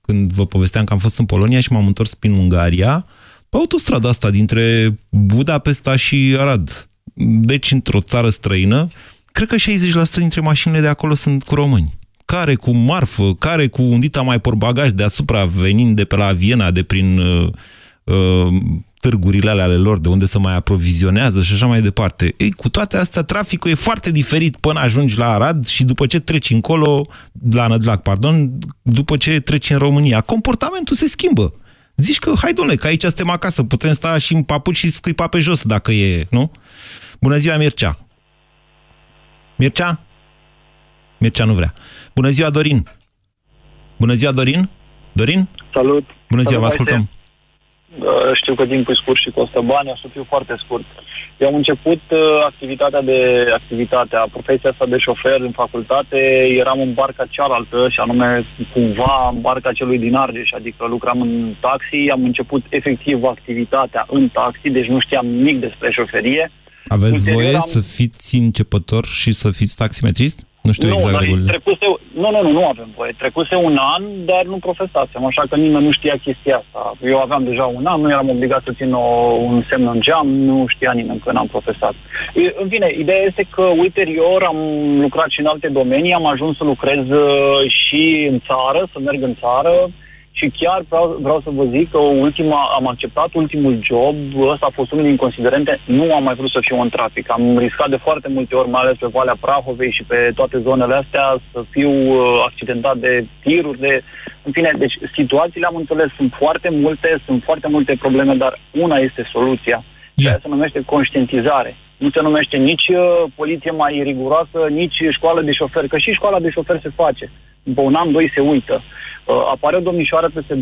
când vă povesteam că am fost în Polonia și m-am întors prin Ungaria, pe autostrada asta dintre Budapesta și Arad. Deci, într-o țară străină, cred că 60% dintre mașinile de acolo sunt cu români. Care cu marfă, care cu un dita mai porbagaj deasupra, venind de pe la Viena, de prin uh, uh, târgurile alea ale lor, de unde să mai aprovizionează și așa mai departe. Ei, cu toate astea, traficul e foarte diferit până ajungi la Arad și după ce treci încolo, la Nădlac, pardon, după ce treci în România. Comportamentul se schimbă. Zici că, hai domnule, că aici suntem acasă, putem sta și în papuci și scuipa pe jos dacă e, nu? Bună ziua, Mircea! Mircea? Mircea nu vrea. Bună ziua, Dorin! Bună ziua, Dorin! Dorin? Salut! Bună ziua, vă ascultăm! Știu că timpul e scurt și costă bani, o să fiu foarte scurt. Eu am început uh, activitatea de activitatea, profesia asta de șofer în facultate, eram în barca cealaltă și anume cumva în barca celui din Argeș, adică lucram în taxi, am început efectiv activitatea în taxi, deci nu știam nimic despre șoferie. Aveți Ulterior voie am... să fiți începător și să fiți taximetrist? Nu știu nu, exact dar trecuse, nu, nu, nu, nu avem voie. Trecuse un an, dar nu profesasem, așa că nimeni nu știa chestia asta. Eu aveam deja un an, nu eram obligat să țin o, un semn în geam, nu știa nimeni că n-am profesat. În fine, ideea este că ulterior am lucrat și în alte domenii, am ajuns să lucrez uh, și în țară, să merg în țară, și chiar vreau, vreau să vă zic că ultima, am acceptat ultimul job, ăsta a fost unul din considerente, nu am mai vrut să fiu în trafic. Am riscat de foarte multe ori, mai ales pe Valea Prahovei și pe toate zonele astea, să fiu uh, accidentat de tiruri, de... În fine, deci situațiile am înțeles, sunt foarte multe, sunt foarte multe probleme, dar una este soluția. Yeah. Ceea se numește conștientizare. Nu se numește nici uh, poliție mai riguroasă, nici școală de șofer, că și școala de șofer se face. După un an, doi se uită. Uh, apare o domnișoară peste 2-3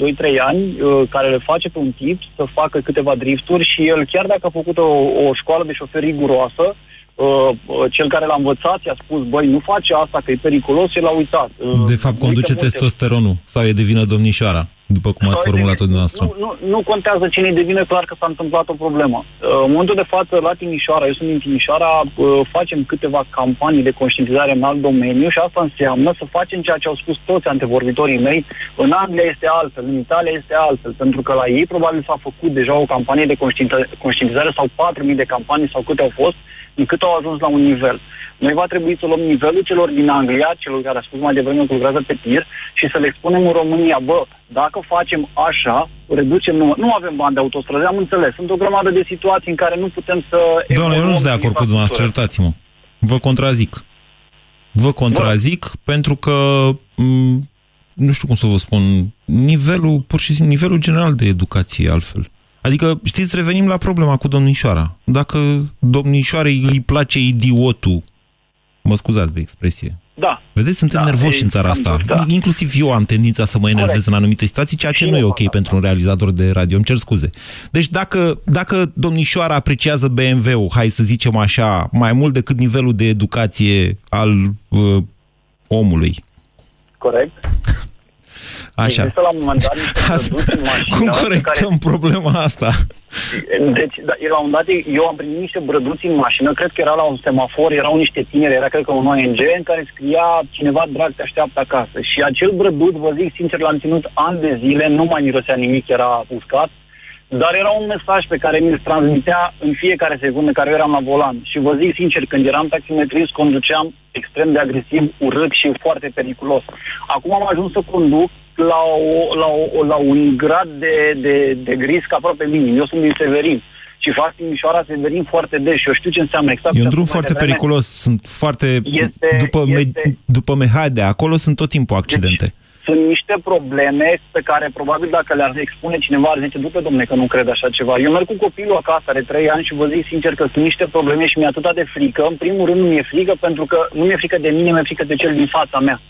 ani uh, care le face pe un tip să facă câteva drifturi și el, chiar dacă a făcut o, o școală de șofer riguroasă, Uh, cel care l-a învățat i-a spus, băi, nu face asta, că e periculos, el l-a uitat. Uh, de fapt, conduce testosteronul sau e de vină domnișoara, după cum ați formulat-o dumneavoastră. Nu, nu, nu contează cine e de vină, clar că s-a întâmplat o problemă. Uh, în momentul de față, la Timișoara, eu sunt din Timișoara, facem câteva campanii de conștientizare în alt domeniu și asta înseamnă să facem ceea ce au spus toți antevorbitorii mei. În Anglia este altfel, în Italia este altfel, pentru că la ei probabil s-a făcut deja o campanie de conștientizare sau 4.000 de campanii sau câte au fost, încât au ajuns la un nivel. Noi va trebui să luăm nivelul celor din Anglia, celor care a spus mai devreme că lucrează pe tir, și să le expunem în România, bă, dacă facem așa, reducem număr. Nu avem bani de autostradă, am înțeles. Sunt o grămadă de situații în care nu putem să... Doamne, eu nu sunt de acord cu dumneavoastră, iertați-mă. Vă contrazic. Vă contrazic bă. pentru că nu știu cum să vă spun, nivelul, pur și simplu, nivelul general de educație altfel. Adică, știți, revenim la problema cu domnișoara. Dacă domnișoarei îi place idiotul, mă scuzați de expresie, da. Vedeți, suntem da, nervoși în țara asta. Da. Inclusiv eu am tendința să mă enervez Corect. în anumite situații, ceea ce și nu e ok da. pentru un realizator de radio. Îmi cer scuze. Deci dacă, dacă domnișoara apreciază BMW-ul, hai să zicem așa, mai mult decât nivelul de educație al uh, omului. Corect. *laughs* Așa. Există la un moment dat niște mașină Cum corectăm care... problema asta? Deci, da, la un dat, eu am primit niște brăduți în mașină, cred că era la un semafor, erau niște tineri, era cred că un ONG în care scria cineva drag te așteaptă acasă. Și acel brăduț, vă zic sincer, l-am ținut ani de zile, nu mai mirosea nimic, era uscat, dar era un mesaj pe care mi-l transmitea în fiecare secundă care eu eram la volan. Și vă zic sincer, când eram taximetrist, conduceam extrem de agresiv, urât și foarte periculos. Acum am ajuns să conduc la, o, la, o, la un grad de, de, de risc aproape minim. Eu sunt din Severin și fac Timișoara Severin foarte des și eu știu ce înseamnă exact. E un drum foarte devreme. periculos. Sunt foarte... Este, după, este, me, după Mehade, acolo sunt tot timpul accidente. Deci, sunt niște probleme pe care probabil dacă le-ar expune cineva ar zice, du domne că nu cred așa ceva. Eu merg cu copilul acasă, are trei ani și vă zic sincer că sunt niște probleme și mi-e atâta de frică. În primul rând nu mi-e frică pentru că nu mi-e frică de mine, mi-e frică de cel din fața mea.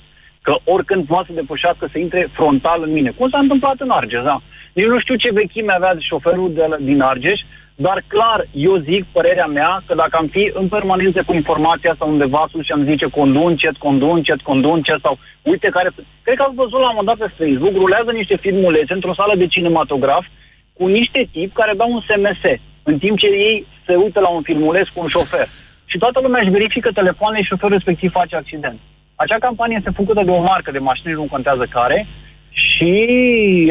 Că oricând poate să depășească, să intre frontal în mine. Cum s-a întâmplat în Argeș, da? Eu nu știu ce vechime avea șoferul de la, din Argeș, dar clar, eu zic părerea mea că dacă am fi în permanență cu informația asta undeva sus și am zice condun, cet, condun, cet, condun, cet sau uite care... Cred că ați văzut la un moment dat pe Facebook, rulează niște filmulețe într-o sală de cinematograf cu niște tip care dau un SMS în timp ce ei se uită la un filmuleț cu un șofer. Și toată lumea își verifică telefoanele și șoferul respectiv face accident. Acea campanie este făcută de o marcă de mașini, nu contează care, și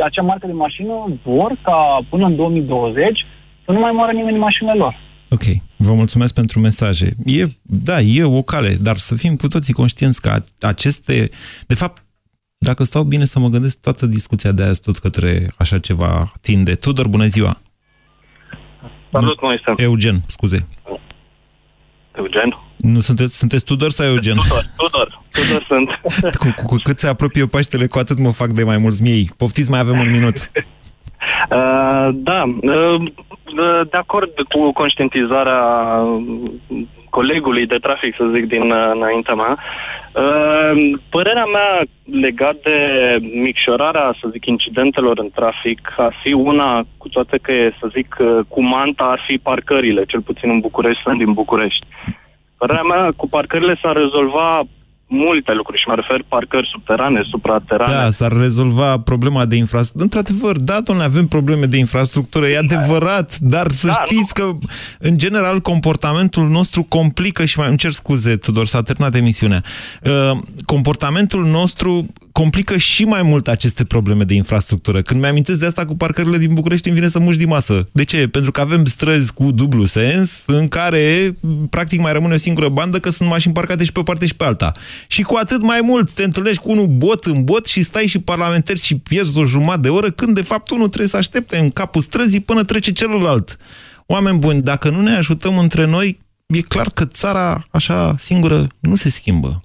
acea marcă de mașină vor ca până în 2020 să nu mai moară nimeni în mașinile lor. Ok, vă mulțumesc pentru mesaje. E, da, e o cale, dar să fim cu toții conștienți că aceste... De fapt, dacă stau bine să mă gândesc, toată discuția de azi tot către așa ceva tinde. Tudor, bună ziua! Salut, Moise! Eugen, scuze. Eugen? Nu sunteți, sunteți Tudor sau Eugen? Tudor, Tudor, Tudor sunt. Cu, cu, cu cât se apropie Paștele, cu atât mă fac de mai mulți miei. Poftiți, mai avem un minut. *laughs* Uh, da, uh, de acord cu conștientizarea colegului de trafic, să zic, din uh, înaintea mea. Uh, părerea mea legat de micșorarea, să zic, incidentelor în trafic ar fi una, cu toate că e, să zic, uh, cu manta ar fi parcările, cel puțin în București, sunt din București. Părerea mea, cu parcările s-ar rezolva multe lucruri și mă refer parcări subterane, supraterane. Da, s-ar rezolva problema de infrastructură. Într-adevăr, da, domnule, avem probleme de infrastructură, e adevărat, dar să da, știți nu? că, în general, comportamentul nostru complică și mai... Îmi cer scuze, Tudor, s-a terminat emisiunea. Uh, comportamentul nostru complică și mai mult aceste probleme de infrastructură. Când mi-amintesc de asta cu parcările din București, îmi vine să muși din masă. De ce? Pentru că avem străzi cu dublu sens, în care, practic, mai rămâne o singură bandă, că sunt mașini parcate și pe o parte și pe alta. Și cu atât mai mult te întâlnești cu unul bot în bot și stai și parlamentari și pierzi o jumătate de oră, când de fapt unul trebuie să aștepte în capul străzii până trece celălalt. Oameni buni, dacă nu ne ajutăm între noi, e clar că țara așa singură nu se schimbă.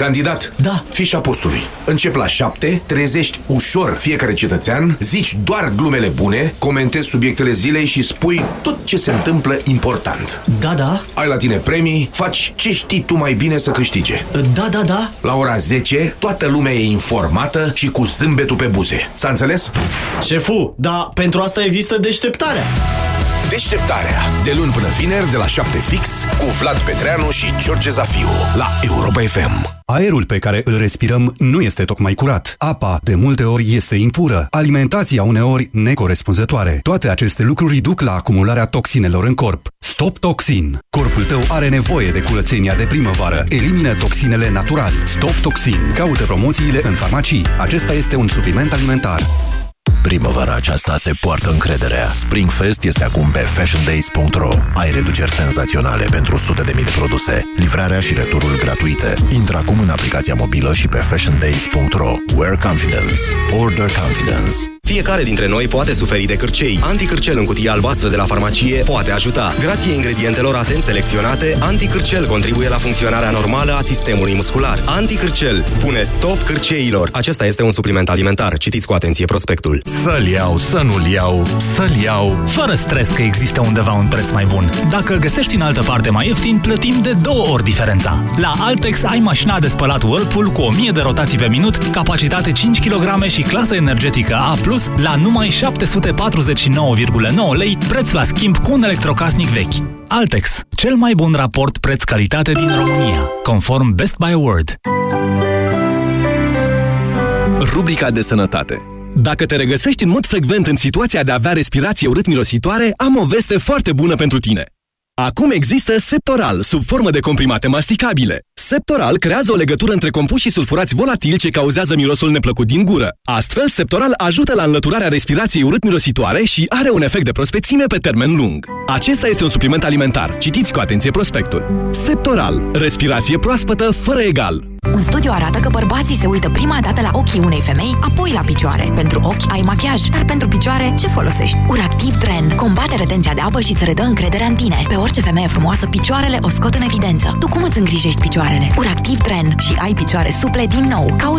Candidat, da. fișa postului. Încep la 7, trezești ușor fiecare cetățean, zici doar glumele bune, comentezi subiectele zilei și spui tot ce se întâmplă important. Da, da. Ai la tine premii, faci ce știi tu mai bine să câștige. Da, da, da. La ora 10, toată lumea e informată și cu zâmbetul pe buze. S-a înțeles? Șefu, dar pentru asta există deșteptarea. Deșteptarea. De luni până vineri, de la 7 fix, cu Vlad Petreanu și George Zafiu, la Europa FM. Aerul pe care îl respirăm nu este tocmai curat. Apa, de multe ori, este impură. Alimentația uneori necorespunzătoare. Toate aceste lucruri duc la acumularea toxinelor în corp. Stop Toxin. Corpul tău are nevoie de curățenia de primăvară. Elimină toxinele natural. Stop Toxin. Caută promoțiile în farmacii. Acesta este un supliment alimentar. Primăvara aceasta se poartă încrederea. Springfest este acum pe fashiondays.ro. Ai reduceri senzaționale pentru sute de mii de produse, livrarea și returul gratuite. Intră acum în aplicația mobilă și pe fashiondays.ro. Wear confidence. Order confidence. Fiecare dintre noi poate suferi de cârcei. Anticârcel în cutie albastră de la farmacie poate ajuta. Grație ingredientelor atent selecționate, anticârcel contribuie la funcționarea normală a sistemului muscular. Anticârcel spune stop cârceilor. Acesta este un supliment alimentar. Citiți cu atenție prospectul. Să-l iau, să nu-l iau, să-l iau. Fără stres că există undeva un preț mai bun. Dacă găsești în altă parte mai ieftin, plătim de două ori diferența. La Altex ai mașina de spălat Whirlpool cu 1000 de rotații pe minut, capacitate 5 kg și clasă energetică A+, la numai 749,9 lei, preț la schimb cu un electrocasnic vechi. Altex, cel mai bun raport preț-calitate din România, conform Best Buy Award. Rubrica de sănătate dacă te regăsești în mod frecvent în situația de a avea respirație urât-mirositoare, am o veste foarte bună pentru tine. Acum există Septoral, sub formă de comprimate masticabile. Septoral creează o legătură între compuși și sulfurați volatili ce cauzează mirosul neplăcut din gură. Astfel, Septoral ajută la înlăturarea respirației urât-mirositoare și are un efect de prospețime pe termen lung. Acesta este un supliment alimentar. Citiți cu atenție prospectul. Septoral. Respirație proaspătă fără egal. Un studiu arată că bărbații se uită prima dată la ochii unei femei, apoi la picioare. Pentru ochi ai machiaj, dar pentru picioare ce folosești? Uractiv Tren combate retenția de apă și îți redă încrederea în tine. Pe orice femeie frumoasă, picioarele o scot în evidență. Tu cum îți îngrijești picioarele? Uractiv Tren și ai picioare suple din nou. Caută